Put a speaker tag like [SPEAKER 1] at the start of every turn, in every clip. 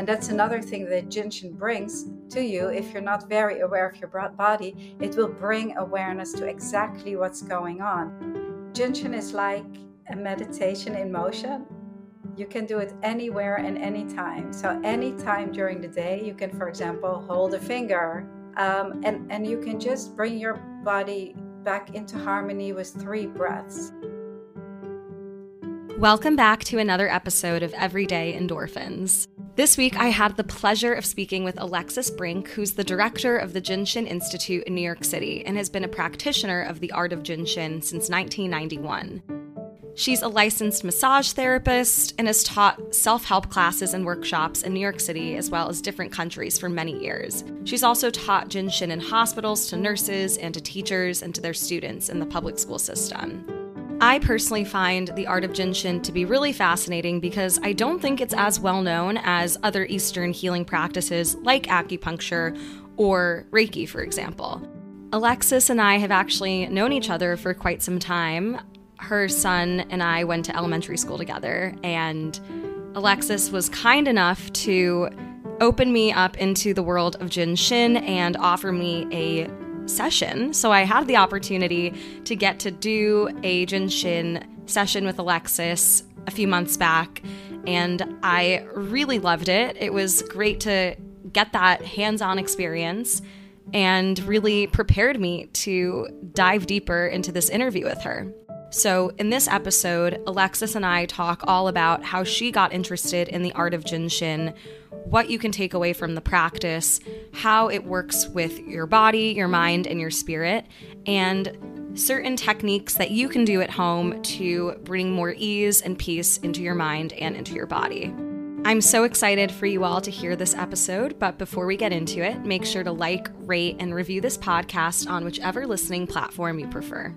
[SPEAKER 1] And that's another thing that Jinshin brings to you. If you're not very aware of your body, it will bring awareness to exactly what's going on. Jinshin is like a meditation in motion. You can do it anywhere and anytime. So, anytime during the day, you can, for example, hold a finger um, and, and you can just bring your body back into harmony with three breaths.
[SPEAKER 2] Welcome back to another episode of Everyday Endorphins. This week, I had the pleasure of speaking with Alexis Brink, who's the director of the Jinshin Institute in New York City and has been a practitioner of the art of Jinshin since 1991. She's a licensed massage therapist and has taught self help classes and workshops in New York City as well as different countries for many years. She's also taught Jinshin in hospitals to nurses and to teachers and to their students in the public school system. I personally find the art of Jinshin to be really fascinating because I don't think it's as well known as other Eastern healing practices like acupuncture or Reiki, for example. Alexis and I have actually known each other for quite some time. Her son and I went to elementary school together, and Alexis was kind enough to open me up into the world of Jinshin and offer me a session. So I had the opportunity to get to do a Jinshin session with Alexis a few months back, and I really loved it. It was great to get that hands on experience and really prepared me to dive deeper into this interview with her. So, in this episode, Alexis and I talk all about how she got interested in the art of Jinshin, what you can take away from the practice, how it works with your body, your mind, and your spirit, and certain techniques that you can do at home to bring more ease and peace into your mind and into your body. I'm so excited for you all to hear this episode, but before we get into it, make sure to like, rate, and review this podcast on whichever listening platform you prefer.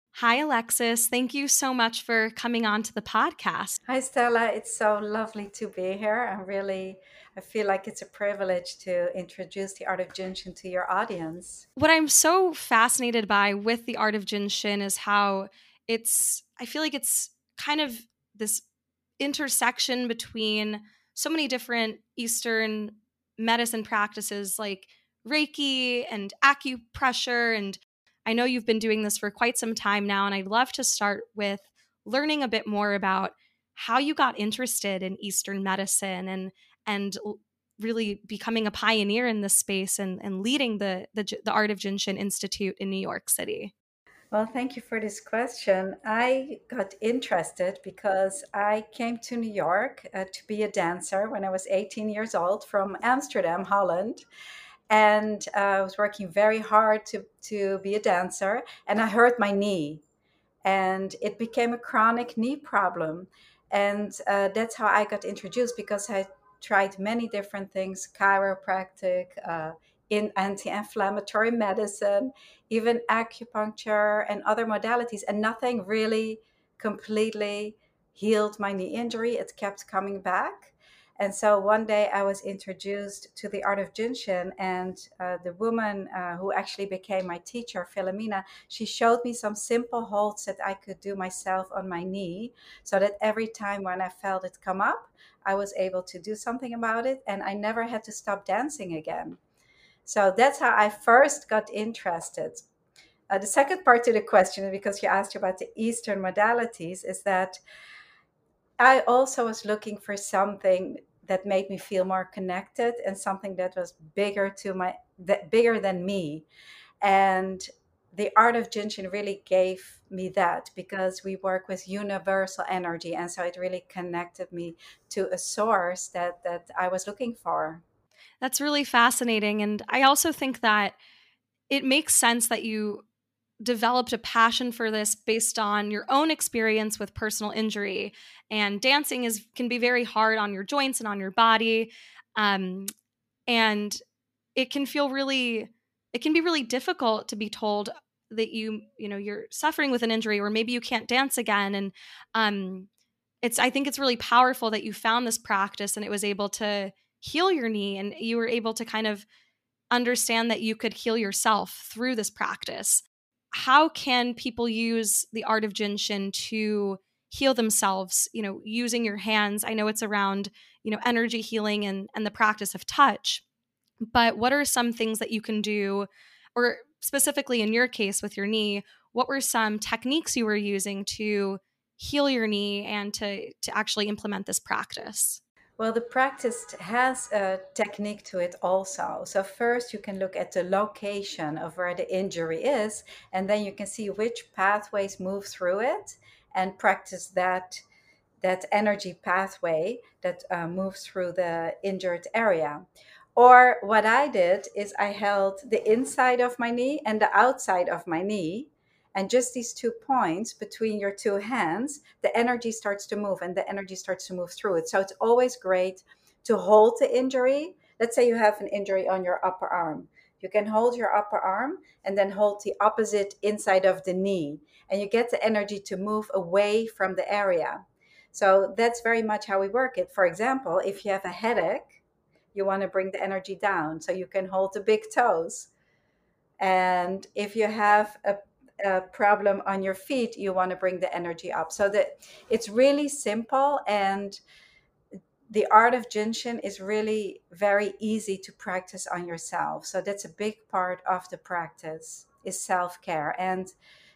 [SPEAKER 2] Hi, Alexis. Thank you so much for coming on to the podcast.
[SPEAKER 1] Hi, Stella. It's so lovely to be here. I'm really, I feel like it's a privilege to introduce the art of Jinshin to your audience.
[SPEAKER 2] What I'm so fascinated by with the art of Jinshin is how it's, I feel like it's kind of this intersection between so many different Eastern medicine practices like Reiki and acupressure and I know you've been doing this for quite some time now, and I'd love to start with learning a bit more about how you got interested in Eastern medicine and and really becoming a pioneer in this space and, and leading the, the the Art of Jinshin Institute in New York City.
[SPEAKER 1] Well, thank you for this question. I got interested because I came to New York uh, to be a dancer when I was 18 years old from Amsterdam, Holland and uh, I was working very hard to to be a dancer, and I hurt my knee, and it became a chronic knee problem, and uh, that's how I got introduced because I tried many different things, chiropractic, uh, in anti-inflammatory medicine, even acupuncture and other modalities, and nothing really completely healed my knee injury. It kept coming back. And so one day I was introduced to the art of Jinshin, and uh, the woman uh, who actually became my teacher, Philomena, she showed me some simple holds that I could do myself on my knee so that every time when I felt it come up, I was able to do something about it, and I never had to stop dancing again. So that's how I first got interested. Uh, the second part to the question, because you asked about the Eastern modalities, is that I also was looking for something that made me feel more connected and something that was bigger to my that bigger than me. And the art of jinshin really gave me that because we work with universal energy. And so it really connected me to a source that that i was looking for.
[SPEAKER 2] That's really fascinating. And i also think that it makes sense that you developed a passion for this based on your own experience with personal injury. And dancing is can be very hard on your joints and on your body um, and it can feel really it can be really difficult to be told that you you know you're suffering with an injury or maybe you can't dance again. And um it's i think it's really powerful that you found this practice and it was able to heal your knee and you were able to kind of understand that you could heal yourself through this practice how can people use the art of jinshin to heal themselves you know using your hands? I know it's around you know energy healing and and the practice of touch but what are some things that you can do? Or specifically in your case with your knee what were some techniques you were using to heal your knee and to to actually implement this practice
[SPEAKER 1] well, the practice has a technique to it also. So, first, you can look at the location of where the injury is, and then you can see which pathways move through it and practice that that energy pathway that uh, moves through the injured area. Or what I did is I held the inside of my knee and the outside of my knee and just these two points between your two hands, the energy starts to move and the energy starts to move through it. So it's always great to hold the injury. Let's say you have an injury on your upper arm. You can hold your upper arm and then hold the opposite inside of the knee, and you get the energy to move away from the area. So that's very much how we work it. For example, if you have a headache, you want to bring the energy down so you can hold the big toes. And if you have a a problem on your feet, you want to bring the energy up. So that it's really simple and the art of Jinshin is really very easy to practice on yourself. So that's a big part of the practice is self-care. And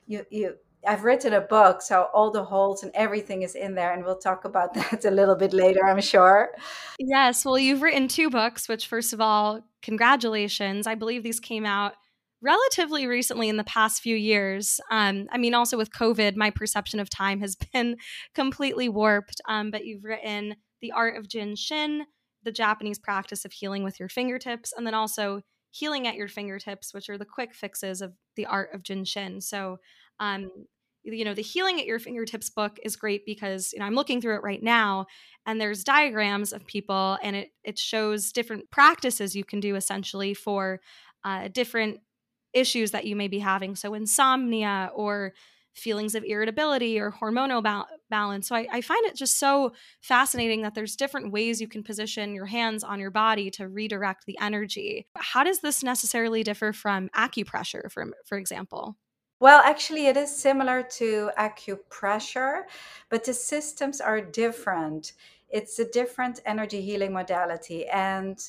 [SPEAKER 1] you you I've written a book, so all the holds and everything is in there, and we'll talk about that a little bit later, I'm sure.
[SPEAKER 2] Yes, well, you've written two books, which, first of all, congratulations. I believe these came out relatively recently in the past few years. Um, I mean, also with COVID, my perception of time has been completely warped. Um, but you've written The Art of Jin Shin, the Japanese practice of healing with your fingertips, and then also Healing at Your Fingertips, which are the quick fixes of the art of Jin Shin. So, um, you know, the Healing at Your Fingertips book is great because, you know, I'm looking through it right now and there's diagrams of people and it, it shows different practices you can do essentially for uh, different issues that you may be having. So, insomnia or feelings of irritability or hormonal ba- balance. So, I, I find it just so fascinating that there's different ways you can position your hands on your body to redirect the energy. How does this necessarily differ from acupressure, for, for example?
[SPEAKER 1] Well, actually, it is similar to acupressure, but the systems are different. It's a different energy healing modality. And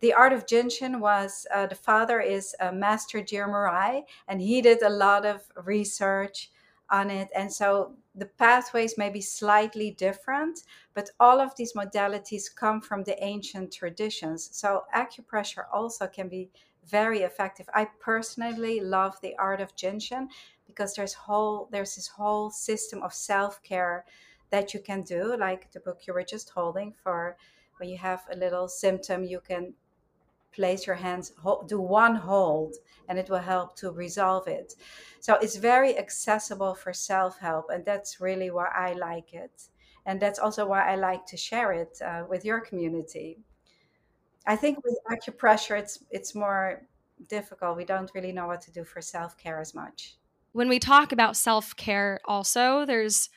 [SPEAKER 1] the art of Jinshin was uh, the father is uh, Master Jiro Murai, and he did a lot of research on it. And so the pathways may be slightly different, but all of these modalities come from the ancient traditions. So acupressure also can be very effective. I personally love the art of Jinshin because there's whole there's this whole system of self-care that you can do, like the book you were just holding for when you have a little symptom, you can place your hands, do one hold, and it will help to resolve it. So it's very accessible for self help, and that's really why I like it. And that's also why I like to share it uh, with your community. I think with acupressure, it's it's more difficult. We don't really know what to do for self care as much.
[SPEAKER 2] When we talk about self care, also, there's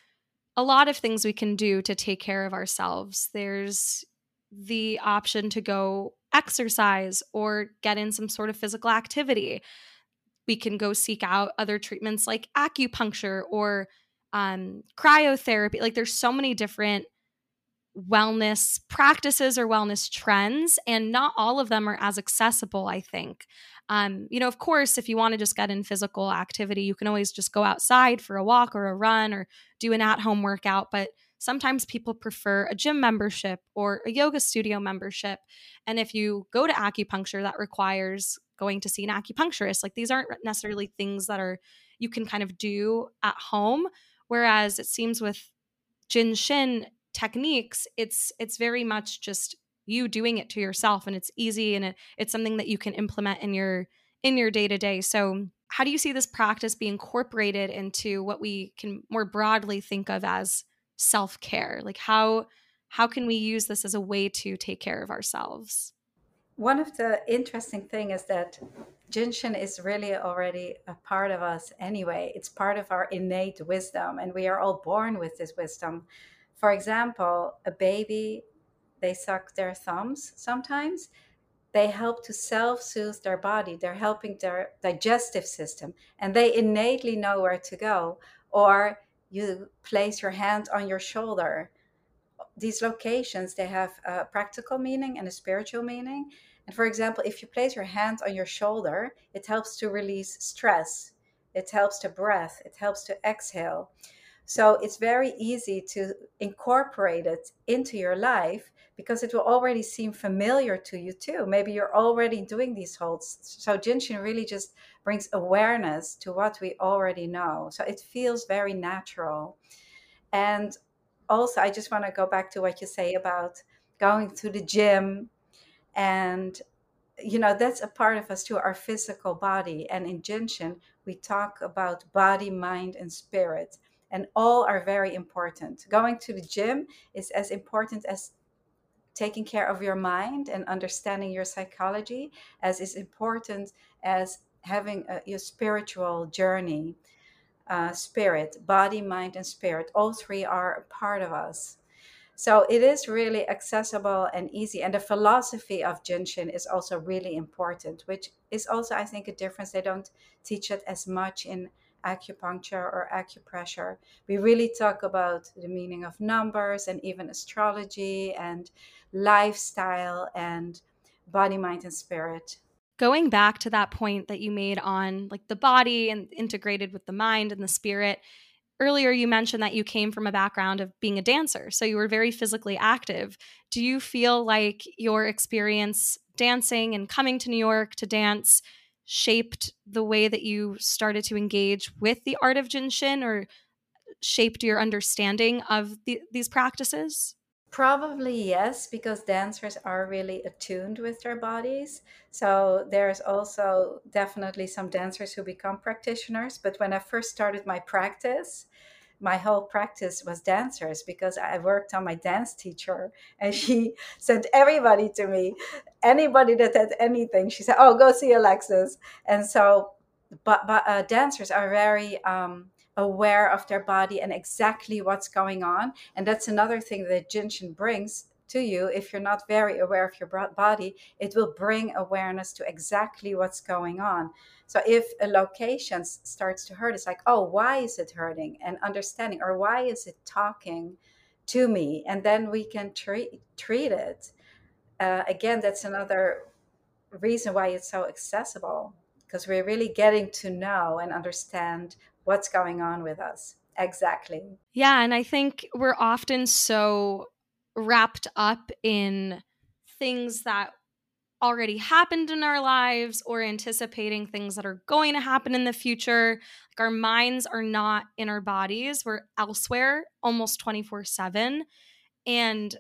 [SPEAKER 2] a lot of things we can do to take care of ourselves. There's the option to go exercise or get in some sort of physical activity. We can go seek out other treatments like acupuncture or um, cryotherapy. Like there's so many different wellness practices or wellness trends, and not all of them are as accessible, I think. Um, you know, of course, if you want to just get in physical activity, you can always just go outside for a walk or a run or do an at home workout. But sometimes people prefer a gym membership or a yoga studio membership. And if you go to acupuncture, that requires going to see an acupuncturist. Like these aren't necessarily things that are you can kind of do at home. Whereas it seems with Jin Shin techniques, it's it's very much just you doing it to yourself and it's easy and it, it's something that you can implement in your in your day to day. So, how do you see this practice be incorporated into what we can more broadly think of as self care? Like, how how can we use this as a way to take care of ourselves?
[SPEAKER 1] One of the interesting thing is that Jinshin is really already a part of us anyway. It's part of our innate wisdom, and we are all born with this wisdom. For example, a baby, they suck their thumbs sometimes. They help to self soothe their body. They're helping their digestive system, and they innately know where to go. Or you place your hand on your shoulder. These locations they have a practical meaning and a spiritual meaning. And for example if you place your hand on your shoulder it helps to release stress. It helps to breath. It helps to exhale so it's very easy to incorporate it into your life because it will already seem familiar to you too. Maybe you're already doing these holds. So jinshin really just brings awareness to what we already know. So it feels very natural. And also, I just want to go back to what you say about going to the gym and you know that's a part of us too our physical body. And in jinshin we talk about body mind and spirit and all are very important going to the gym is as important as taking care of your mind and understanding your psychology as is important as having a, your spiritual journey uh, spirit, body, mind, and spirit. All three are a part of us. So it is really accessible and easy. And the philosophy of Jinshin is also really important, which is also, I think, a difference. They don't teach it as much in acupuncture or acupressure. We really talk about the meaning of numbers and even astrology and lifestyle and body, mind, and spirit
[SPEAKER 2] going back to that point that you made on like the body and integrated with the mind and the spirit earlier you mentioned that you came from a background of being a dancer so you were very physically active do you feel like your experience dancing and coming to new york to dance shaped the way that you started to engage with the art of jinshin or shaped your understanding of the, these practices
[SPEAKER 1] Probably yes, because dancers are really attuned with their bodies. So there's also definitely some dancers who become practitioners. But when I first started my practice, my whole practice was dancers because I worked on my dance teacher and she sent everybody to me. Anybody that had anything, she said, Oh, go see Alexis. And so, but, but uh, dancers are very, um, aware of their body and exactly what's going on. And that's another thing that Jinshin brings to you. If you're not very aware of your body, it will bring awareness to exactly what's going on. So if a location starts to hurt, it's like, oh, why is it hurting? And understanding, or why is it talking to me? And then we can treat treat it. Uh, again, that's another reason why it's so accessible because we're really getting to know and understand what's going on with us. Exactly.
[SPEAKER 2] Yeah. And I think we're often so wrapped up in things that already happened in our lives or anticipating things that are going to happen in the future. Like our minds are not in our bodies, we're elsewhere almost 24 7. And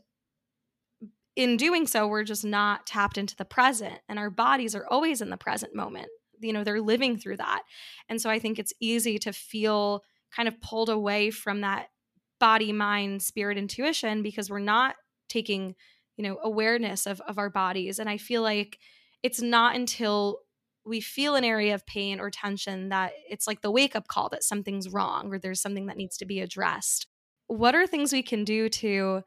[SPEAKER 2] in doing so, we're just not tapped into the present, and our bodies are always in the present moment you know they're living through that and so i think it's easy to feel kind of pulled away from that body mind spirit intuition because we're not taking you know awareness of of our bodies. And i feel like it's not until we feel an area of pain or tension that it's like the wake up call that something's wrong or there's something that needs to be addressed. What are things we can do to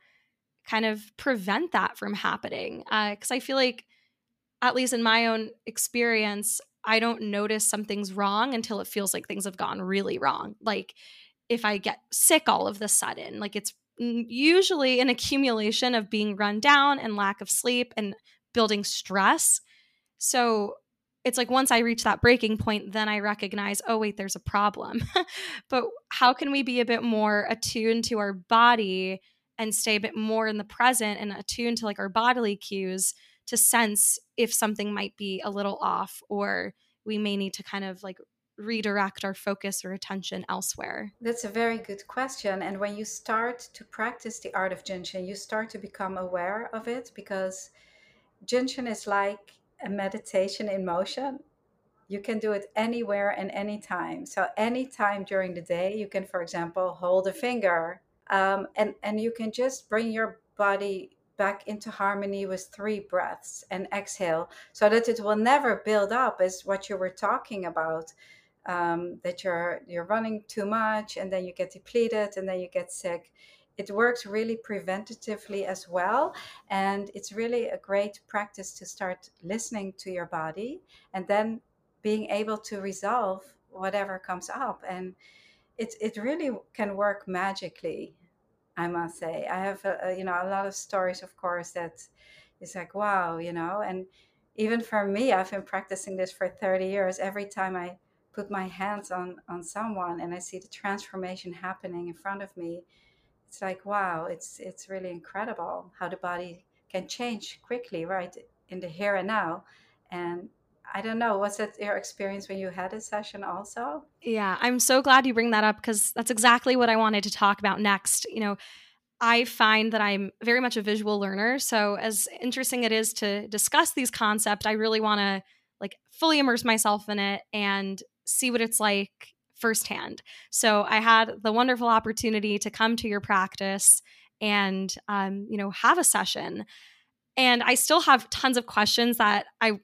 [SPEAKER 2] kind of prevent that from happening? Because uh, i feel like at least in my own experience I don't notice something's wrong until it feels like things have gone really wrong. Like if I get sick all of the sudden, like it's usually an accumulation of being run down and lack of sleep and building stress. So it's like once I reach that breaking point, then I recognize, oh, wait, there's a problem. but how can we be a bit more attuned to our body and stay a bit more in the present and attuned to like our bodily cues to sense if something might be a little off or we may need to kind of like redirect our focus or attention elsewhere?
[SPEAKER 1] That's a very good question. And when you start to practice the art of Jinshin, you start to become aware of it because Jinshin is like a meditation in motion. you can do it anywhere and anytime. So anytime during the day, you can, for example, hold a finger, um, and and you can just bring your body back into harmony with three breaths and exhale, so that it will never build up, as what you were talking about. Um, that you're you're running too much, and then you get depleted, and then you get sick. It works really preventatively as well and it's really a great practice to start listening to your body and then being able to resolve whatever comes up. And it, it really can work magically i must say. I have a, a, you know a lot of stories of course that is like wow you know and even for me i've been practicing this for 30 years. Every time i put my hands on on someone and i see the transformation happening in front of me it's like wow it's it's really incredible how the body can change quickly right in the here and now and I don't know. Was that your experience when you had a session also?
[SPEAKER 2] Yeah, I'm so glad you bring that up because that's exactly what I wanted to talk about next. You know, I find that I'm very much a visual learner. So, as interesting it is to discuss these concepts, I really want to like fully immerse myself in it and see what it's like firsthand. So, I had the wonderful opportunity to come to your practice and, um, you know, have a session. And I still have tons of questions that I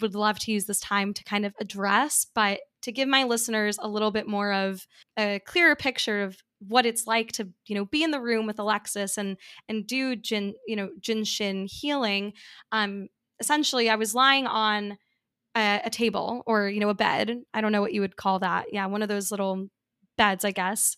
[SPEAKER 2] would love to use this time to kind of address, but to give my listeners a little bit more of a clearer picture of what it's like to you know be in the room with Alexis and and do jin you know jinshin healing. Um, essentially, I was lying on a, a table or you know a bed. I don't know what you would call that. Yeah, one of those little beds, I guess.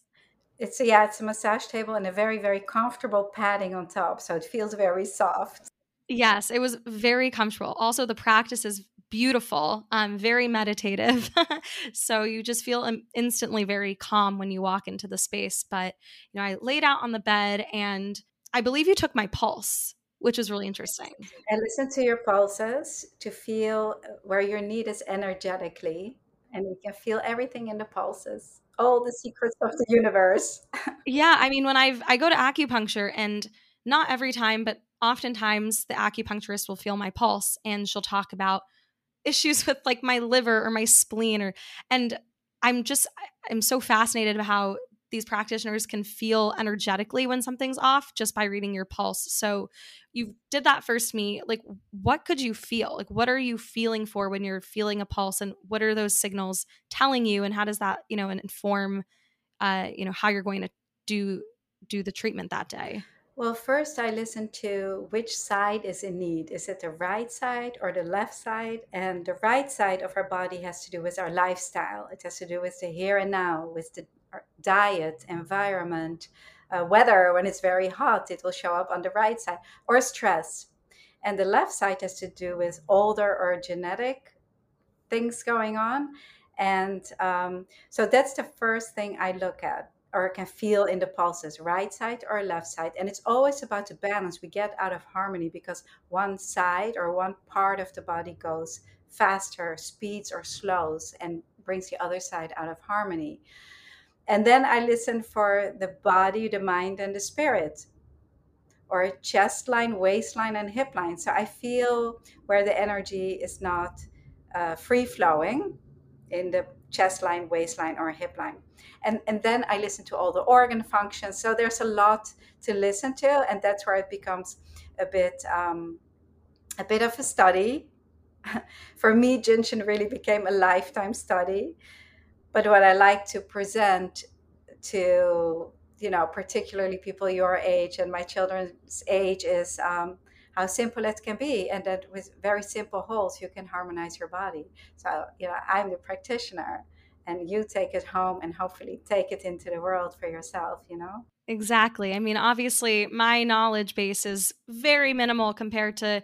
[SPEAKER 1] It's a, yeah, it's a massage table and a very very comfortable padding on top, so it feels very soft.
[SPEAKER 2] Yes, it was very comfortable. Also, the practice is beautiful, um, very meditative. so you just feel instantly very calm when you walk into the space. But, you know, I laid out on the bed and I believe you took my pulse, which is really interesting.
[SPEAKER 1] And listen to your pulses to feel uh, where your need is energetically. And you can feel everything in the pulses, all the secrets of the universe.
[SPEAKER 2] yeah. I mean, when I've, I go to acupuncture and not every time, but oftentimes the acupuncturist will feel my pulse and she'll talk about issues with like my liver or my spleen or and I'm just I'm so fascinated about how these practitioners can feel energetically when something's off just by reading your pulse. So you did that first me. Like what could you feel? Like what are you feeling for when you're feeling a pulse and what are those signals telling you and how does that, you know, inform uh, you know, how you're going to do do the treatment that day?
[SPEAKER 1] Well, first I listen to which side is in need. Is it the right side or the left side? And the right side of our body has to do with our lifestyle. It has to do with the here and now, with the diet, environment, uh, weather. When it's very hot, it will show up on the right side, or stress. And the left side has to do with older or genetic things going on. And um, so that's the first thing I look at or can feel in the pulses, right side or left side. And it's always about the balance we get out of harmony because one side or one part of the body goes faster, speeds or slows, and brings the other side out of harmony. And then I listen for the body, the mind, and the spirit, or chest line, waistline, and hip line. So I feel where the energy is not uh, free flowing in the chest line, waistline, or hip line. And and then i listen to all the organ functions. So there's a lot to listen to and that's where it becomes a bit um, a bit of a study. For me jinshin really became a lifetime study but what i like to present to you know particularly people your age and my children's age is um, how simple it can be and that with very simple holds you can harmonize your body so you know i'm the practitioner and you take it home and hopefully take it into the world for yourself, you know?
[SPEAKER 2] Exactly. I mean, obviously, my knowledge base is very minimal compared to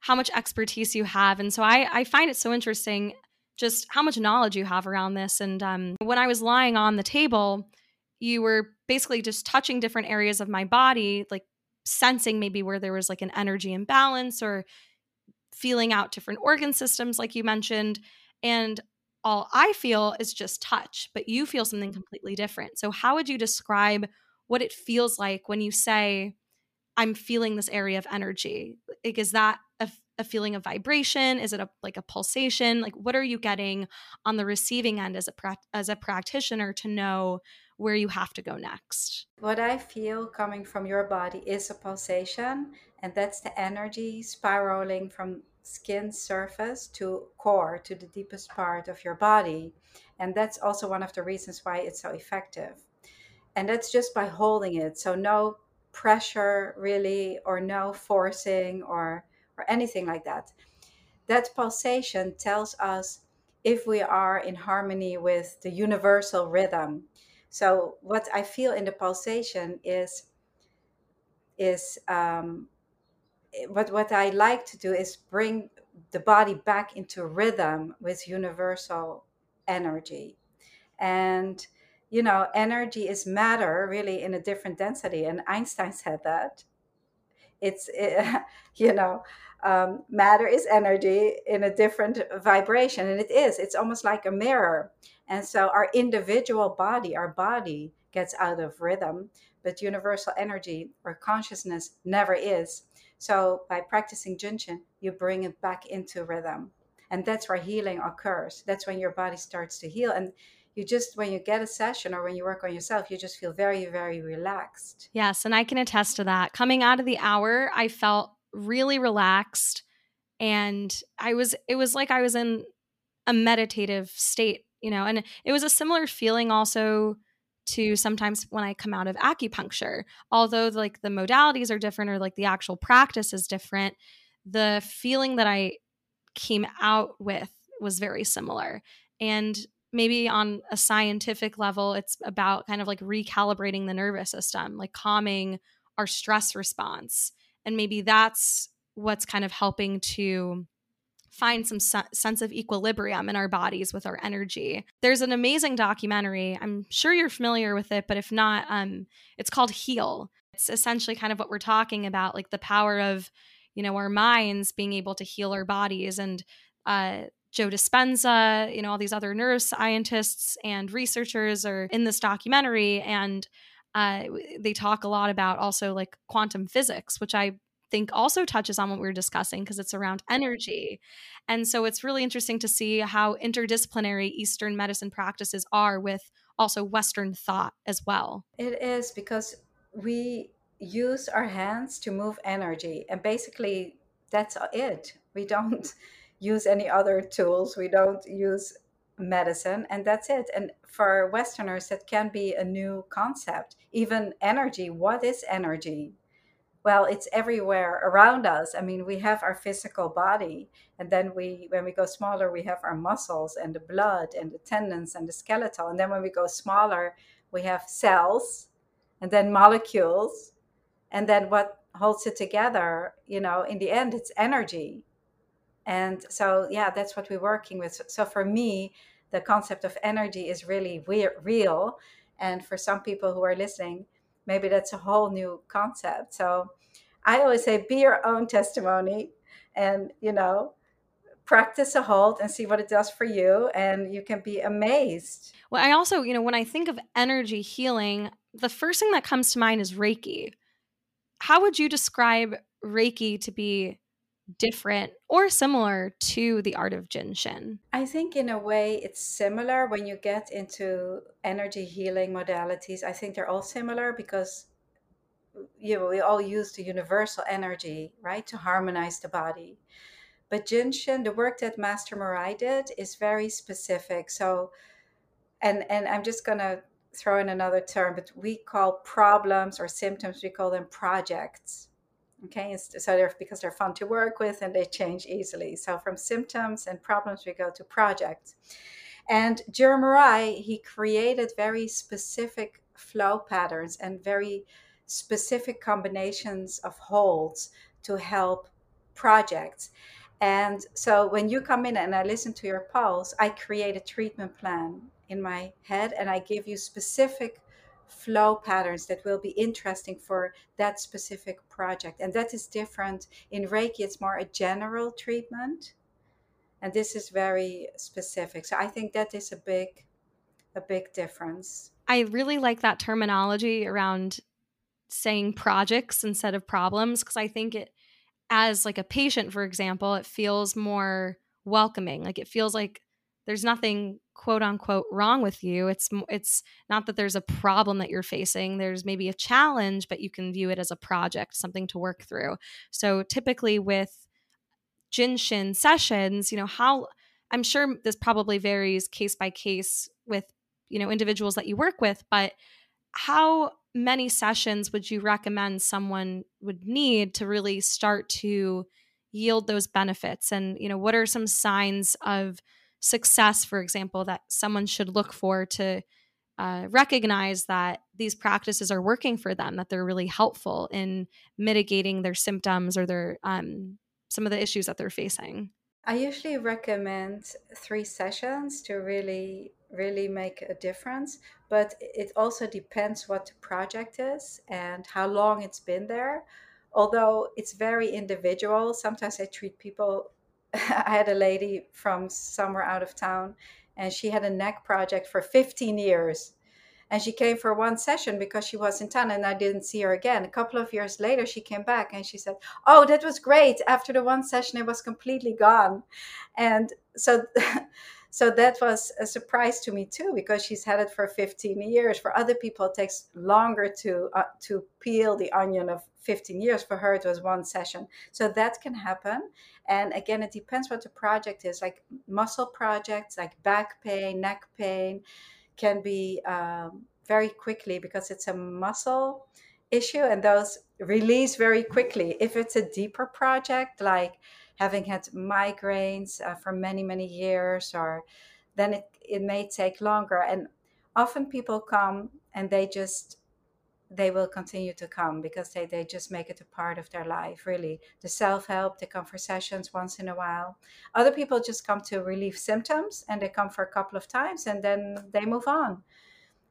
[SPEAKER 2] how much expertise you have. And so I, I find it so interesting just how much knowledge you have around this. And um, when I was lying on the table, you were basically just touching different areas of my body, like sensing maybe where there was like an energy imbalance or feeling out different organ systems, like you mentioned. And all I feel is just touch, but you feel something mm-hmm. completely different. So, how would you describe what it feels like when you say, I'm feeling this area of energy? Like, is that a, feeling of vibration? Is it a like a pulsation? Like what are you getting on the receiving end as a pra- as a practitioner to know where you have to go next?
[SPEAKER 1] What I feel coming from your body is a pulsation and that's the energy spiraling from skin surface to core to the deepest part of your body. And that's also one of the reasons why it's so effective. And that's just by holding it. So no pressure really or no forcing or or anything like that. That pulsation tells us if we are in harmony with the universal rhythm. So what I feel in the pulsation is is um, what what I like to do is bring the body back into rhythm with universal energy, and you know energy is matter really in a different density, and Einstein said that it's it, you know um, matter is energy in a different vibration and it is it's almost like a mirror and so our individual body our body gets out of rhythm but universal energy or consciousness never is so by practicing Jinshin, you bring it back into rhythm. And that's where healing occurs. That's when your body starts to heal. And you just, when you get a session or when you work on yourself, you just feel very, very relaxed.
[SPEAKER 2] Yes. And I can attest to that. Coming out of the hour, I felt really relaxed. And I was, it was like I was in a meditative state, you know, and it was a similar feeling also to sometimes when I come out of acupuncture. Although like the modalities are different or like the actual practice is different, the feeling that I came out with was very similar. And maybe on a scientific level, it's about kind of like recalibrating the nervous system, like calming our stress response. And maybe that's what's kind of helping to find some sense of equilibrium in our bodies with our energy. There's an amazing documentary. I'm sure you're familiar with it, but if not, um, it's called Heal. It's essentially kind of what we're talking about, like the power of, you know, our minds being able to heal our bodies. And uh, Joe Dispenza, you know, all these other neuroscientists and researchers are in this documentary, and uh, they talk a lot about also like quantum physics, which I think also touches on what we were discussing because it's around energy. And so it's really interesting to see how interdisciplinary Eastern medicine practices are with also Western thought as well.
[SPEAKER 1] It is because we use our hands to move energy, and basically that's it. We don't use any other tools, we don't use medicine, and that's it. And for Westerners, that can be a new concept. Even energy, what is energy? well it's everywhere around us i mean we have our physical body and then we when we go smaller we have our muscles and the blood and the tendons and the skeletal and then when we go smaller we have cells and then molecules and then what holds it together you know in the end it's energy and so yeah that's what we're working with so for me the concept of energy is really real and for some people who are listening maybe that's a whole new concept. So I always say, be your own testimony and, you know, practice a hold and see what it does for you. And you can be amazed.
[SPEAKER 2] Well, I also, you know, when I think of energy healing, the first thing that comes to mind is Reiki. How would you describe Reiki to be different or similar to the art of Jinshin?
[SPEAKER 1] I think, in a way, it's similar when you get into energy healing modalities. I think they're all similar because you know, we all use the universal energy, right, to harmonize the body. But Jinshin, the work that Master Murai did, is very specific. So, and and I'm just gonna throw in another term, but we call problems or symptoms, we call them projects Okay, so they're because they're fun to work with and they change easily. So from symptoms and problems, we go to projects. And Murai, he created very specific flow patterns and very specific combinations of holds to help projects. And so when you come in and I listen to your pulse, I create a treatment plan in my head and I give you specific flow patterns that will be interesting for that specific project. And that is different. In Reiki, it's more a general treatment. And this is very specific. So I think that is a big a big difference.
[SPEAKER 2] I really like that terminology around saying projects instead of problems because I think it as like a patient for example it feels more welcoming like it feels like there's nothing quote unquote wrong with you. It's it's not that there's a problem that you're facing. There's maybe a challenge but you can view it as a project something to work through. So typically with jinshin sessions you know how i'm sure this probably varies case by case with you know individuals that you work with but how many sessions would you recommend someone would need to really start to yield those benefits? And you know what are some signs of success for example that someone should look for to uh, recognize that these practices are working for them that they're really helpful in mitigating their symptoms or their um, some of the issues that they're facing
[SPEAKER 1] i usually recommend three sessions to really really make a difference. But it also depends what the project is and how long it's been there. Although it's very individual, sometimes I treat people. I had a lady from somewhere out of town, and she had a neck project for 15 years. And she came for one session because she was in town and I didn't see her again. A couple of years later, she came back and she said, Oh, that was great. After the one session, it was completely gone. And so so that was a surprise to me too because she's had it for 15 years. For other people it takes longer to uh, to peel the onion of 15 years. For her it was one session. So that can happen. And again it depends what the project is. Like muscle projects like back pain neck pain can be um, very quickly because it's a muscle issue and those release very quickly. If it's a deeper project like having had migraines uh, for many many years or then it, it may take longer. And often people come and they just they will continue to come because they, they just make it a part of their life really. The self-help they come for sessions once in a while. Other people just come to relieve symptoms and they come for a couple of times and then they move on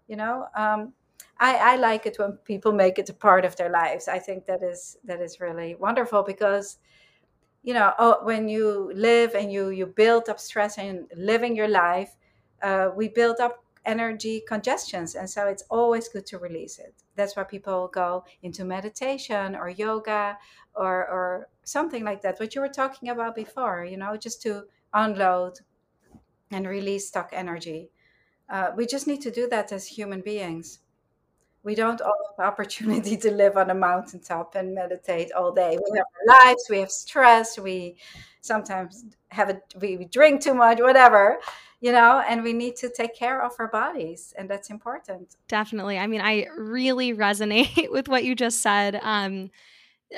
[SPEAKER 1] you know? Um, I, I like it when people make it a part of their lives. I think that is that is really wonderful because you know oh, when you live and you you build up stress and living your life uh, we build up energy congestions and so it's always good to release it. That's why people go into meditation or yoga or or something like that what you were talking about before you know just to unload and release stuck energy. Uh, we just need to do that as human beings we don't all have the opportunity to live on a mountaintop and meditate all day. We have our lives, we have stress, we sometimes have a we, we drink too much, whatever, you know, and we need to take care of our bodies, and that's important.
[SPEAKER 2] Definitely. I mean, I really resonate with what you just said. Um,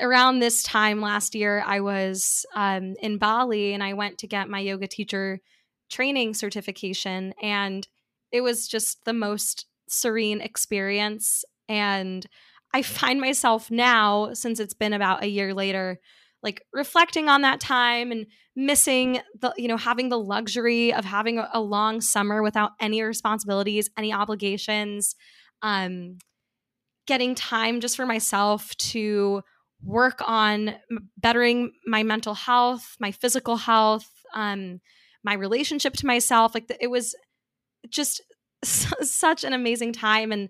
[SPEAKER 2] around this time last year, I was um, in Bali and I went to get my yoga teacher training certification, and it was just the most serene experience. And I find myself now, since it's been about a year later, like reflecting on that time and missing the, you know, having the luxury of having a, long summer without any responsibilities, any obligations, um, getting time just for myself to work on bettering my mental health, my physical health, um, my relationship to myself. Like it was just such an amazing time and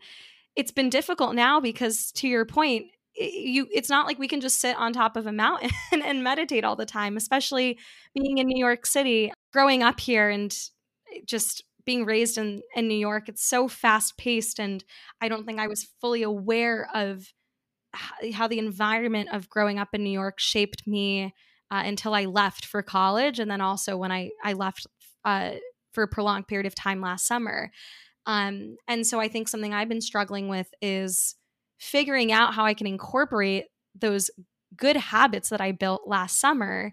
[SPEAKER 2] it's been difficult now because to your point you it's not like we can just sit on top of a mountain and meditate all the time especially being in New York City growing up here and just being raised in in New York it's so fast paced and I don't think I was fully aware of how the environment of growing up in New York shaped me uh, until I left for college and then also when I I left uh, for a prolonged period of time last summer. Um, and so I think something I've been struggling with is figuring out how I can incorporate those good habits that I built last summer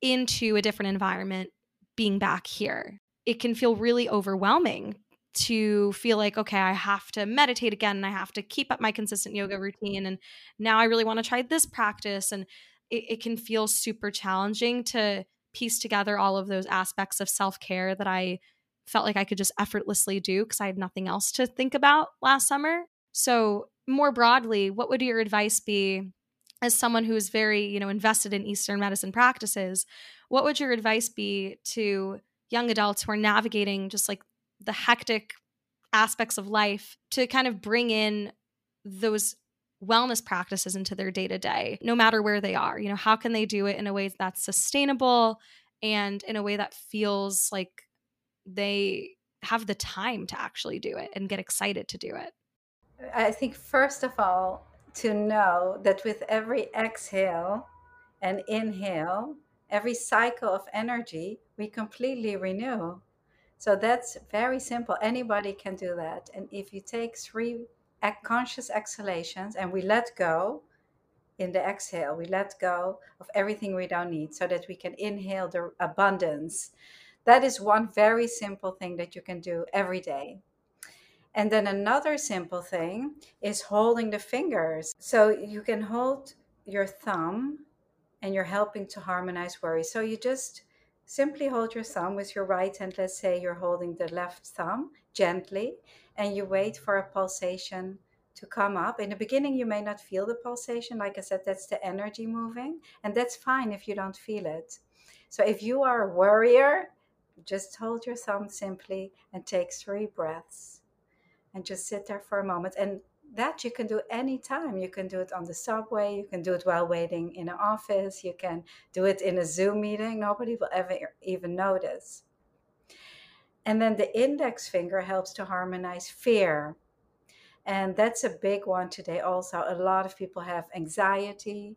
[SPEAKER 2] into a different environment being back here. It can feel really overwhelming to feel like, okay, I have to meditate again and I have to keep up my consistent yoga routine. And now I really want to try this practice. And it, it can feel super challenging to piece together all of those aspects of self care that I felt like I could just effortlessly do because I had nothing else to think about last summer. So, more broadly, what would your advice be as someone who is very, you know, invested in Eastern medicine practices? What would your advice be to young adults who are navigating just like the hectic aspects of life to kind of bring in those wellness practices into their day to day, no matter where they are. You know, how can they do it in a way that's sustainable and in a way that feels like they have the time to actually do it and get excited to do it?
[SPEAKER 1] I think, first of all, to know that with every exhale and inhale, every cycle of energy, we completely renew. So that's very simple. Anybody can do that. And if you take three conscious exhalations and we let go in the exhale, we let go of everything we don't need so that we can inhale the abundance. That is one very simple thing that you can do every day. And then another simple thing is holding the fingers. So you can hold your thumb and you're helping to harmonize worry. So you just Simply hold your thumb with your right hand. Let's say you're holding the left thumb gently, and you wait for a pulsation to come up. In the beginning, you may not feel the pulsation. Like I said, that's the energy moving, and that's fine if you don't feel it. So if you are a worrier, just hold your thumb simply and take three breaths and just sit there for a moment. And that you can do anytime. You can do it on the subway, you can do it while waiting in an office, you can do it in a Zoom meeting. Nobody will ever even notice. And then the index finger helps to harmonize fear. And that's a big one today, also. A lot of people have anxiety,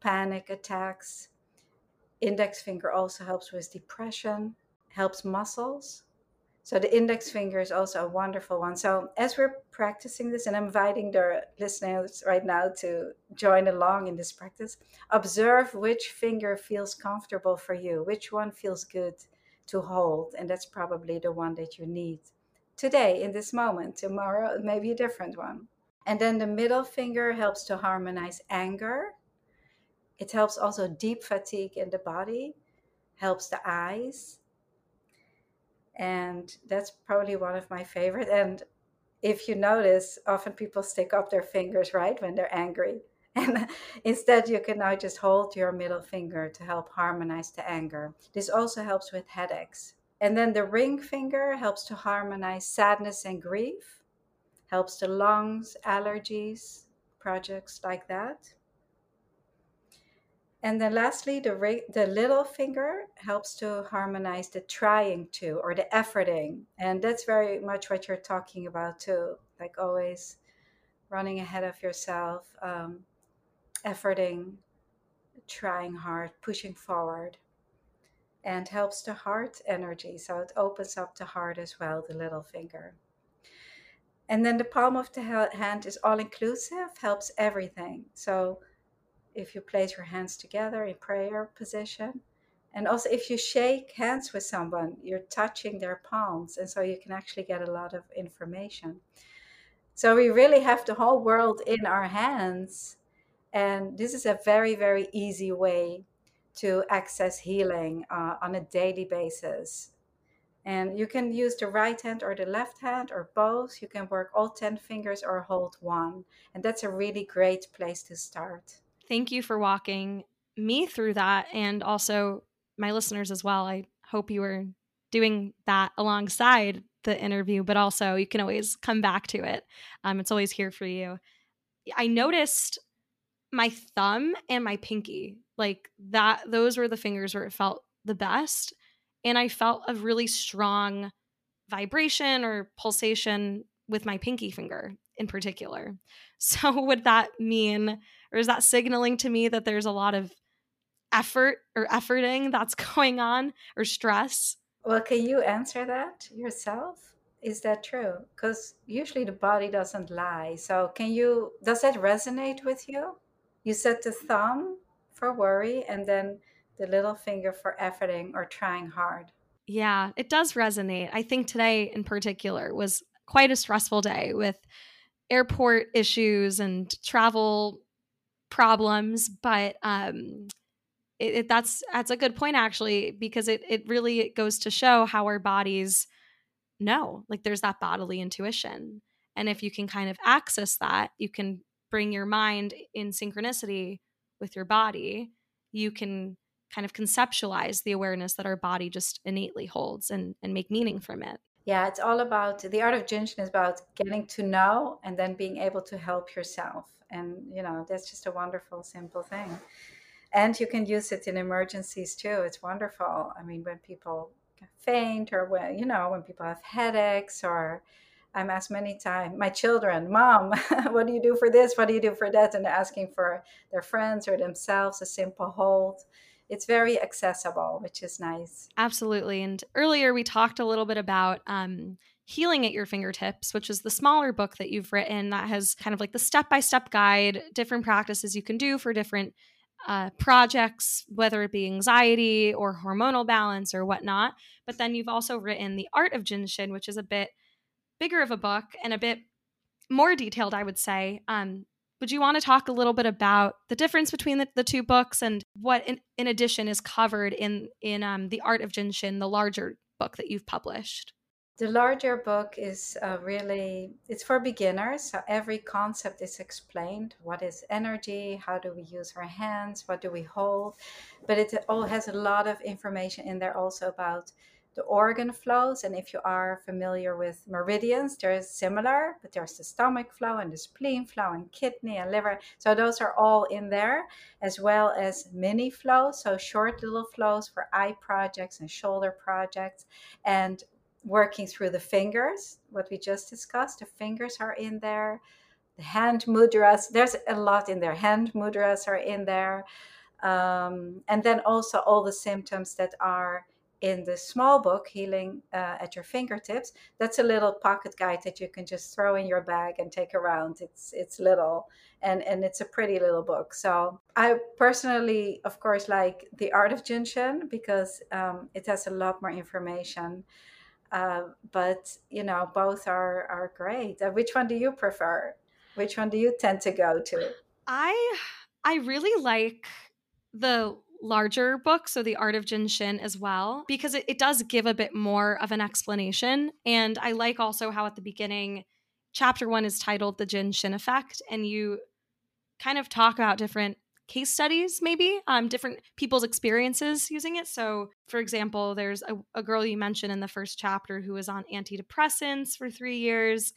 [SPEAKER 1] panic attacks. Index finger also helps with depression, helps muscles so the index finger is also a wonderful one. So as we're practicing this, and I'm inviting the listeners right now to join along in this practice, observe which finger feels comfortable for you, which one feels good to hold, and that's probably the one that you need today in this moment. Tomorrow, maybe a different one. And then the middle finger helps to harmonize anger. It helps also deep fatigue in the body, helps the eyes, and that's probably one of my favorite and if you notice often people stick up their fingers right when they're angry and instead you can now just hold your middle finger to help harmonize the anger. This also helps with headaches and then the ring finger helps to harmonize sadness and grief helps the lungs allergies projects like that and then lastly, the, the little finger helps to harmonize the trying to or the efforting. And that's very much what you're talking about too. Like always running ahead of yourself, um, efforting, trying hard, pushing forward. And helps the heart energy. So it opens up the heart as well, the little finger. And then the palm of the hand is all inclusive, helps everything. So if you place your hands together in prayer position. And also, if you shake hands with someone, you're touching their palms. And so you can actually get a lot of information. So we really have the whole world in our hands. And this is a very, very easy way to access healing uh, on a daily basis. And you can use the right hand or the left hand or both. You can work all 10 fingers or hold one. And that's a really great place to start
[SPEAKER 2] thank you for walking me through that and also my listeners as well. I hope you were doing that alongside the interview, but also you can always come back to it. Um, it's always here for you. I noticed my thumb and my pinky, like that, those were the fingers where it felt the best. And I felt a really strong vibration or pulsation with my pinky finger in particular. So, would that mean or is that signaling to me that there's a lot of effort or efforting that's going on or stress?
[SPEAKER 1] Well, can you answer that yourself? Is that true? Because usually the body doesn't lie. So, can you, does that resonate with you? You said the thumb for worry and then the little finger for efforting or trying hard.
[SPEAKER 2] Yeah, it does resonate. I think today in particular was quite a stressful day with airport issues and travel problems, but um, it, it, that's that's a good point actually because it it really goes to show how our bodies know like there's that bodily intuition. And if you can kind of access that you can bring your mind in synchronicity with your body. You can kind of conceptualize the awareness that our body just innately holds and and make meaning from it
[SPEAKER 1] Yeah, it's all about the art of Jin Shin is about getting to know and then being able to help yourself. And, you know, that's just a wonderful, simple thing. And you can use it in emergencies too. It's wonderful. I mean, when people faint or when, you know, when people have headaches or I'm asked many times, my children, mom, what do you do for this? What do you do for that? And they're asking for their friends or themselves a simple hold it's very accessible, which is nice.
[SPEAKER 2] Absolutely. And earlier we talked a little bit about um, Healing at Your Fingertips, which is the smaller book that you've written that has kind of like the step by step guide, different practices you can do for different uh, projects, whether it be anxiety or hormonal balance or whatnot. But then you've also written The Art of Jin Shin, which is a bit bigger of a book and a bit more detailed, I would say. Um, would you want to talk a little bit about the difference between the, the two books and what, in, in addition, is covered in in um, the Art of Jin Shin, the larger book that you've published?
[SPEAKER 1] The larger book is uh, really it's for beginners. So every concept is explained. What is energy? How do we use our hands? What do we hold? But it all has a lot of information in there also about the organ flows. And if you are familiar with meridians, they're similar, but there's the stomach flow and the spleen flow and kidney and liver. So those are all in there, as well as mini flows, so short little flows for eye projects and shoulder projects. And working through the fingers, what we just discussed, the fingers are in there. The hand mudras, there's a lot in there. Hand mudras are in there. Um, and then also all the symptoms that are in the small book healing uh, at your fingertips that's a little pocket guide that you can just throw in your bag and take around. It's it's little and and it's a pretty little book. So i personally of course like the art of jin shin because um, it has a lot more information uh, but you know both are are great. Uh, which one do you prefer? Which one do you tend to go to?
[SPEAKER 2] I i really like the larger book, so The Art of Jin Shin as well, because it, it does give a bit more of an explanation. And I like also how at the beginning, chapter one is titled The Jin Shin Effect, and you kind of talk about different case studies, maybe, um, different people's experiences using it. So, for example, there's a, a girl you mentioned in the first chapter who was on antidepressants for three years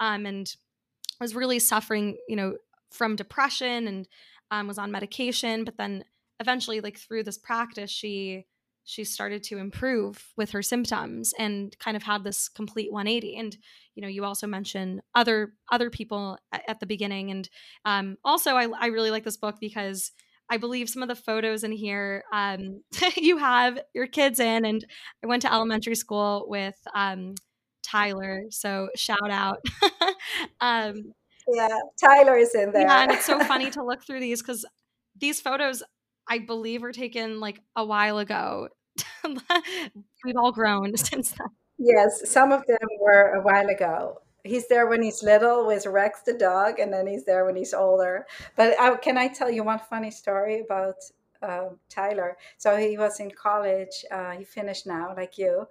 [SPEAKER 2] um, and was really suffering, you know, from depression and um, was on medication, but then eventually like through this practice she she started to improve with her symptoms and kind of had this complete 180 and you know you also mentioned other other people at, at the beginning. And um, also I, I really like this book because i believe some of the photos in here um, you have your kids in. And i went to elementary school with um, tyler. So shout out.
[SPEAKER 1] Um, yeah tyler is in there.
[SPEAKER 2] yeah and it's so funny to look through these because these photos I believe were taken like a while ago. We've all grown since then.
[SPEAKER 1] Yes, some of them were a while ago. He's there when he's little with Rex the dog, and then he's there when he's older. But I, can I tell you one funny story about uh, Tyler? So he was in college. Uh, he finished now, like you,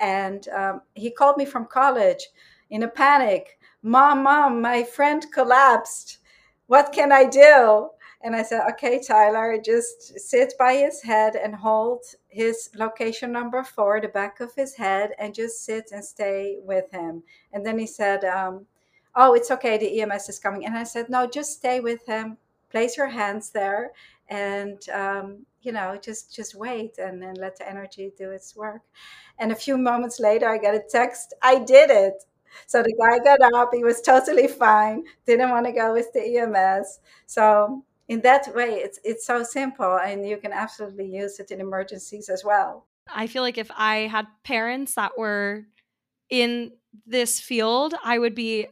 [SPEAKER 1] and um, he called me from college in a panic. Mom, mom, my friend collapsed. What can I do? And I said, okay, Tyler, just sit by his head and hold his location number four, the back of his head, and just sit and stay with him. And then he said, um, oh, it's okay, the EMS is coming. And I said, no, just stay with him, place your hands there, and um, you know, just just wait and then let the energy do its work. And a few moments later, I got a text, I did it. So the guy got up, he was totally fine, didn't want to go with the EMS. So in that way it's it's so simple and you can absolutely use it in emergencies as well.
[SPEAKER 2] I feel like if i had parents that were in this field i would be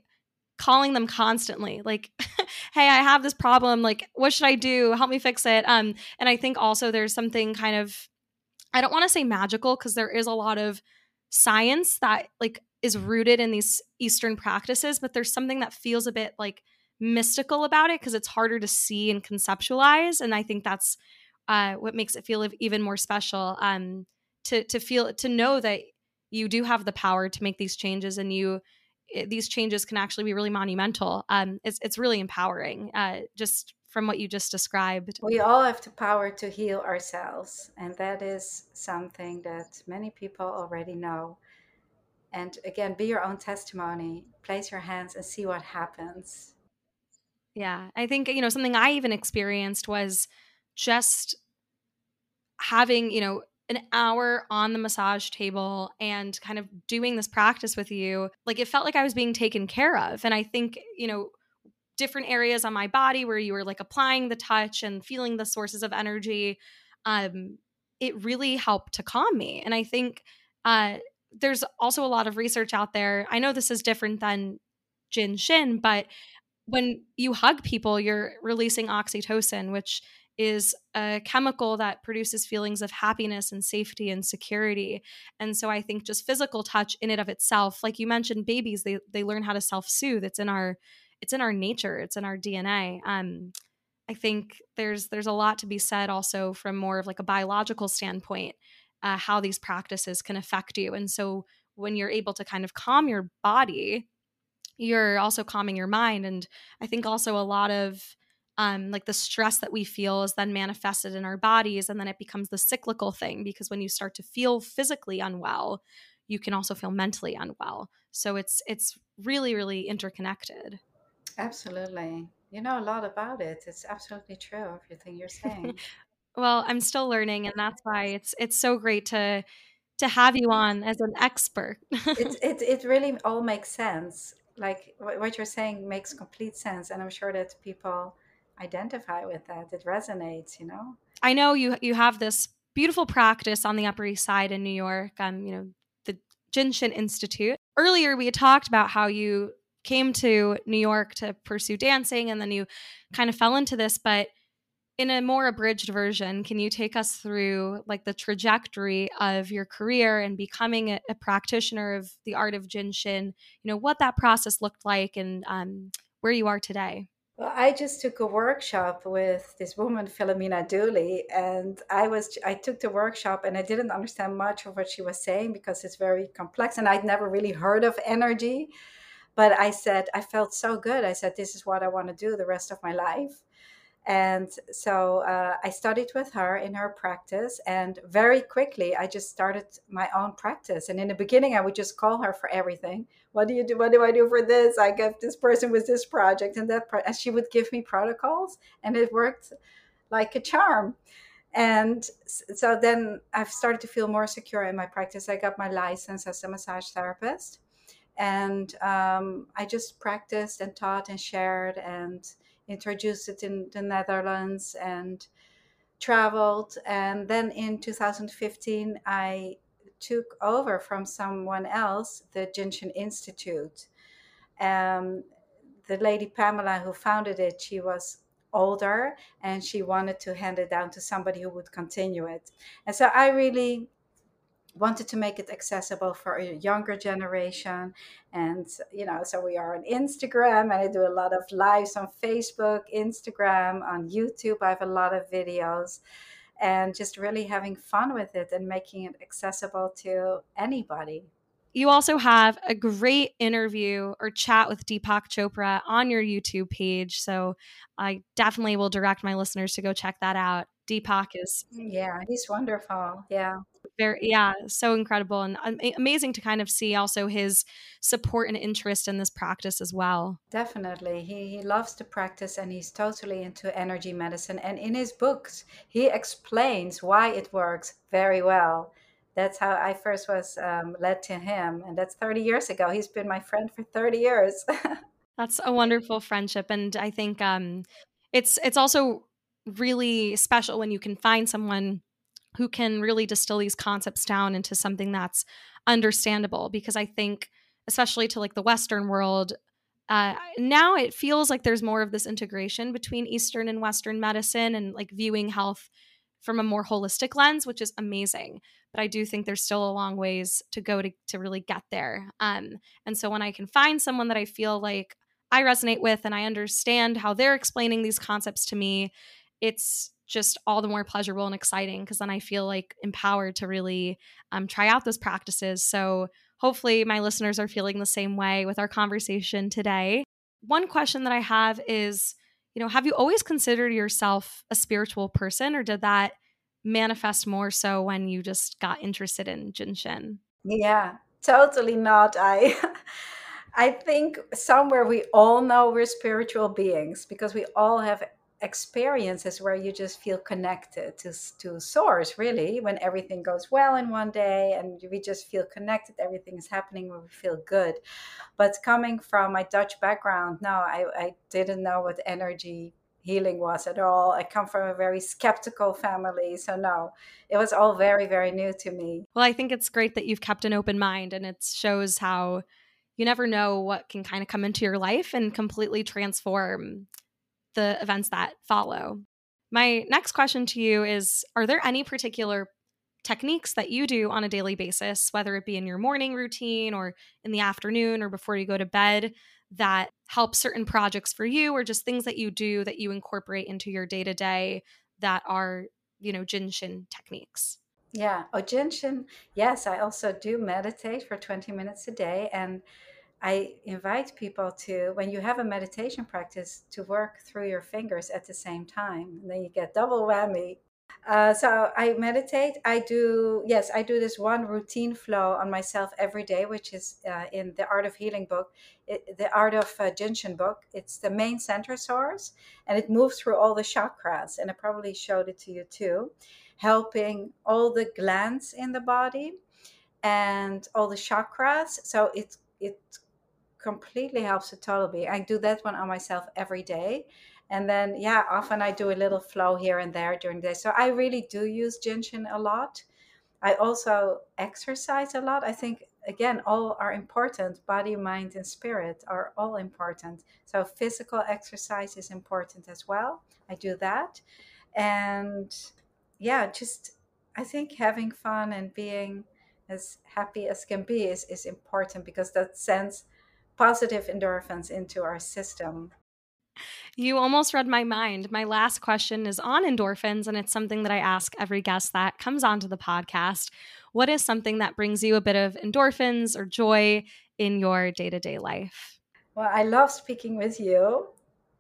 [SPEAKER 2] calling them constantly like hey i have this problem like what should i do? Help me fix it. Um and i think also there's something kind of i don't want to say magical because there is a lot of science that like is rooted in these eastern practices but there's something that feels a bit like mystical about it because it's harder to see and conceptualize and i think that's uh, what makes it feel even more special um, to to feel to know that you do have the power to make these changes and you it, these changes can actually be really monumental um, it's, it's really empowering uh, just from what you just described.
[SPEAKER 1] We all have the power to heal ourselves and that is something that many people already know and again be your own testimony place your hands and see what happens
[SPEAKER 2] yeah i think you know something i even experienced was just having you know an hour on the massage table and kind of doing this practice with you like it felt like i was being taken care of. And i think you know different areas on my body where you were like applying the touch and feeling the sources of energy um it really helped to calm me. And i think uh there's also a lot of research out there. I know this is different than jin shin but when you hug people you're releasing oxytocin which is a chemical that produces feelings of happiness and safety and security. And so I think just physical touch in and of itself, like you mentioned, babies, they they learn how to self-soothe. It's in our it's in our nature, it's in our DNA. Um, I think there's there's a lot to be said also from more of like a biological standpoint, uh, how these practices can affect you. And so when you're able to kind of calm your body, you're also calming your mind. And I think also a lot of um, like the stress that we feel is then manifested in our bodies and then it becomes the cyclical thing because when you start to feel physically unwell you can also feel mentally unwell. So it's it's really really interconnected.
[SPEAKER 1] Absolutely. You know a lot about it. It's absolutely true everything you're saying.
[SPEAKER 2] Well i'm still learning and that's why it's it's so great to to have you on as an expert.
[SPEAKER 1] It, it, it really all makes sense like what you're saying makes complete sense and i'm sure that people identify with that. It resonates, you know.
[SPEAKER 2] I know you you have this beautiful practice on the Upper East Side in New York. Um, you know, the Jin Shin Institute. Earlier, we had talked about how you came to New York to pursue dancing, and then you kind of fell into this, but in a more abridged version can you take us through like the trajectory of your career and becoming a, a practitioner of the art of jin shin you know what that process looked like and um, where you are today
[SPEAKER 1] well, I just took a workshop with this woman, Philomena Dooley, and I was I took the workshop and I didn't understand much of what she was saying because it's very complex and I'd never really heard of energy. But I said I felt so good. I said this is what I want to do the rest of my life. And so uh, I studied with her in her practice, and very quickly I just started my own practice. And in the beginning, I would just call her for everything. What do you do? What do I do for this? I get this person with this project and that, pro-. and she would give me protocols, and it worked like a charm. And so then I've started to feel more secure in my practice. I got my license as a massage therapist, and um, I just practiced and taught and shared and introduced it in the Netherlands and traveled. And then in 2015, I took over from someone else the Jin Shin Institute. Um, the lady Pamela who founded it, she was older and she wanted to hand it down to somebody who would continue it. And so I really wanted to make it accessible for a younger generation and you know so we are on instagram and i do a lot of lives on facebook instagram on youtube i have a lot of videos and just really having fun with it and making it accessible to anybody
[SPEAKER 2] you also have a great interview or chat with Deepak Chopra on your YouTube page. So I definitely will direct my listeners to go check that out. Deepak is.
[SPEAKER 1] Yeah, he's wonderful. Yeah
[SPEAKER 2] very yeah so incredible and amazing to kind of see also his support and interest in this practice as well.
[SPEAKER 1] Definitely he, he loves to practice and he's totally into energy medicine and in his books he explains why it works very well. That's how i first was um, led to him and that's 30 years ago. He's been my friend for 30 years.
[SPEAKER 2] That's a wonderful friendship and i think um, it's it's also really special when you can find someone who can really distill these concepts down into something that's understandable because i think especially to like the western world uh, now it feels like there's more of this integration between eastern and western medicine and like viewing health from a more holistic lens which is amazing. But i do think there's still a long ways to go to, to really get there. Um, and so when i can find someone that i feel like i resonate with and i understand how they're explaining these concepts to me it's just all the more pleasurable and exciting because then I feel like empowered to really um, try out those practices. So hopefully, my listeners are feeling the same way with our conversation today. One question that I have is, you know, have you always considered yourself a spiritual person, or did that manifest more so when you just got interested in Jin Shin?
[SPEAKER 1] Yeah, totally not. I I think somewhere we all know we're spiritual beings because we all have experiences where you just feel connected to to source really when everything goes well in one day and we just feel connected everything is happening we feel good. But coming from my dutch background no i, I didn't know what energy healing was at all. I come from a very skeptical family so no it was all very very new to me.
[SPEAKER 2] Well i think it's great that you've kept an open mind and it shows how you never know what can kind of come into your life and completely transform the events that follow. My next question to you is Are there any particular techniques that you do on a daily basis, whether it be in your morning routine or in the afternoon or before you go to bed, that help certain projects for you or just things that you do that you incorporate into your day to day that are, you know, Jin Shin techniques?
[SPEAKER 1] Yeah. Oh, Jin Shin. Yes, I also do meditate for 20 minutes a day. And I invite people to, when you have a meditation practice, to work through your fingers at the same time. And then you get double whammy. Uh, so I meditate. I do, yes, I do this one routine flow on myself every day, which is uh, in the Art of Healing book, it, the Art of uh, Jin Shin book. It's the main center source and it moves through all the chakras. And I probably showed it to you too, helping all the glands in the body and all the chakras. So it, it completely helps the total be. I do that one on myself every day. And then, yeah, often I do a little flow here and there during the day. So I really do use Jin Shin a lot. I also exercise a lot. I think, again, all are important. Body, mind, and spirit are all important. So physical exercise is important as well. I do that. And yeah, just I think having fun and being as happy as can be is, is important because that sends positive endorphins into our system.
[SPEAKER 2] You almost read my mind. My last question is on endorphins, and it's something that I ask every guest that comes onto the podcast. What is something that brings you a bit of endorphins or joy in your day to day life?
[SPEAKER 1] Well, I love speaking with you.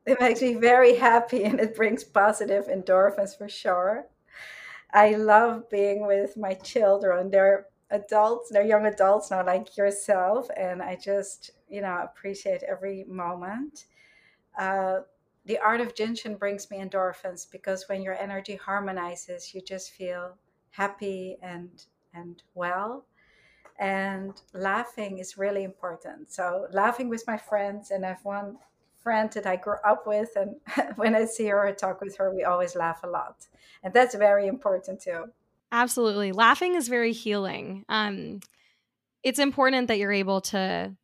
[SPEAKER 1] It makes me very happy and it brings positive endorphins for sure. I love being with my children. They're adults, they're young adults now, like yourself, and I just you know appreciate every moment. Uh, the art of Jin Shin brings me endorphins because when your energy harmonizes, you just feel happy and and well. And laughing is really important. So laughing with my friends, and I've one friend that I grew up with, and when I see her or talk with her, we always laugh a lot, and that's very important too.
[SPEAKER 2] Absolutely, laughing is very healing. Um, it's important that you're able to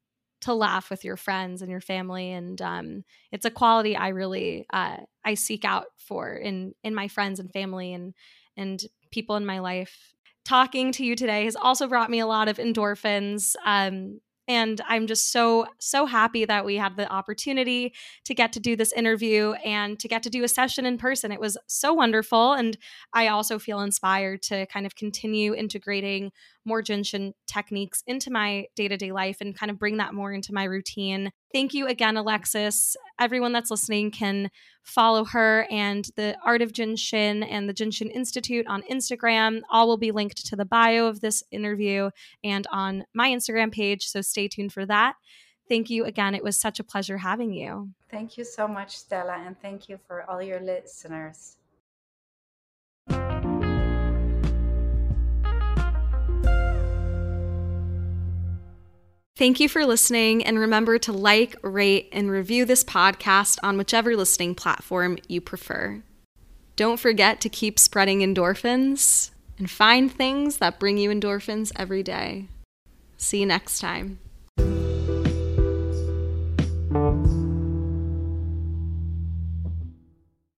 [SPEAKER 2] to laugh with your friends and your family and um, it's a quality i really uh, i seek out for in in my friends and family and and people in my life talking to you today has also brought me a lot of endorphins um, and I'm just so, so happy that we had the opportunity to get to do this interview and to get to do a session in person. It was so wonderful. And I also feel inspired to kind of continue integrating more Jin Shin techniques into my day to day life and kind of bring that more into my routine. Thank you again, Alexis. Everyone that's listening can follow her and the Art of Jin Shin and the Jin Shin Institute on Instagram. All will be linked to the bio of this interview and on my Instagram page. So stay tuned for that. Thank you again. It was such a pleasure having you.
[SPEAKER 1] Thank you so much, Stella, and thank you for all your listeners.
[SPEAKER 2] Thank you for listening, and remember to like, rate, and review this podcast on whichever listening platform you prefer. Don't forget to keep spreading endorphins and find things that bring you endorphins every day. See you next time.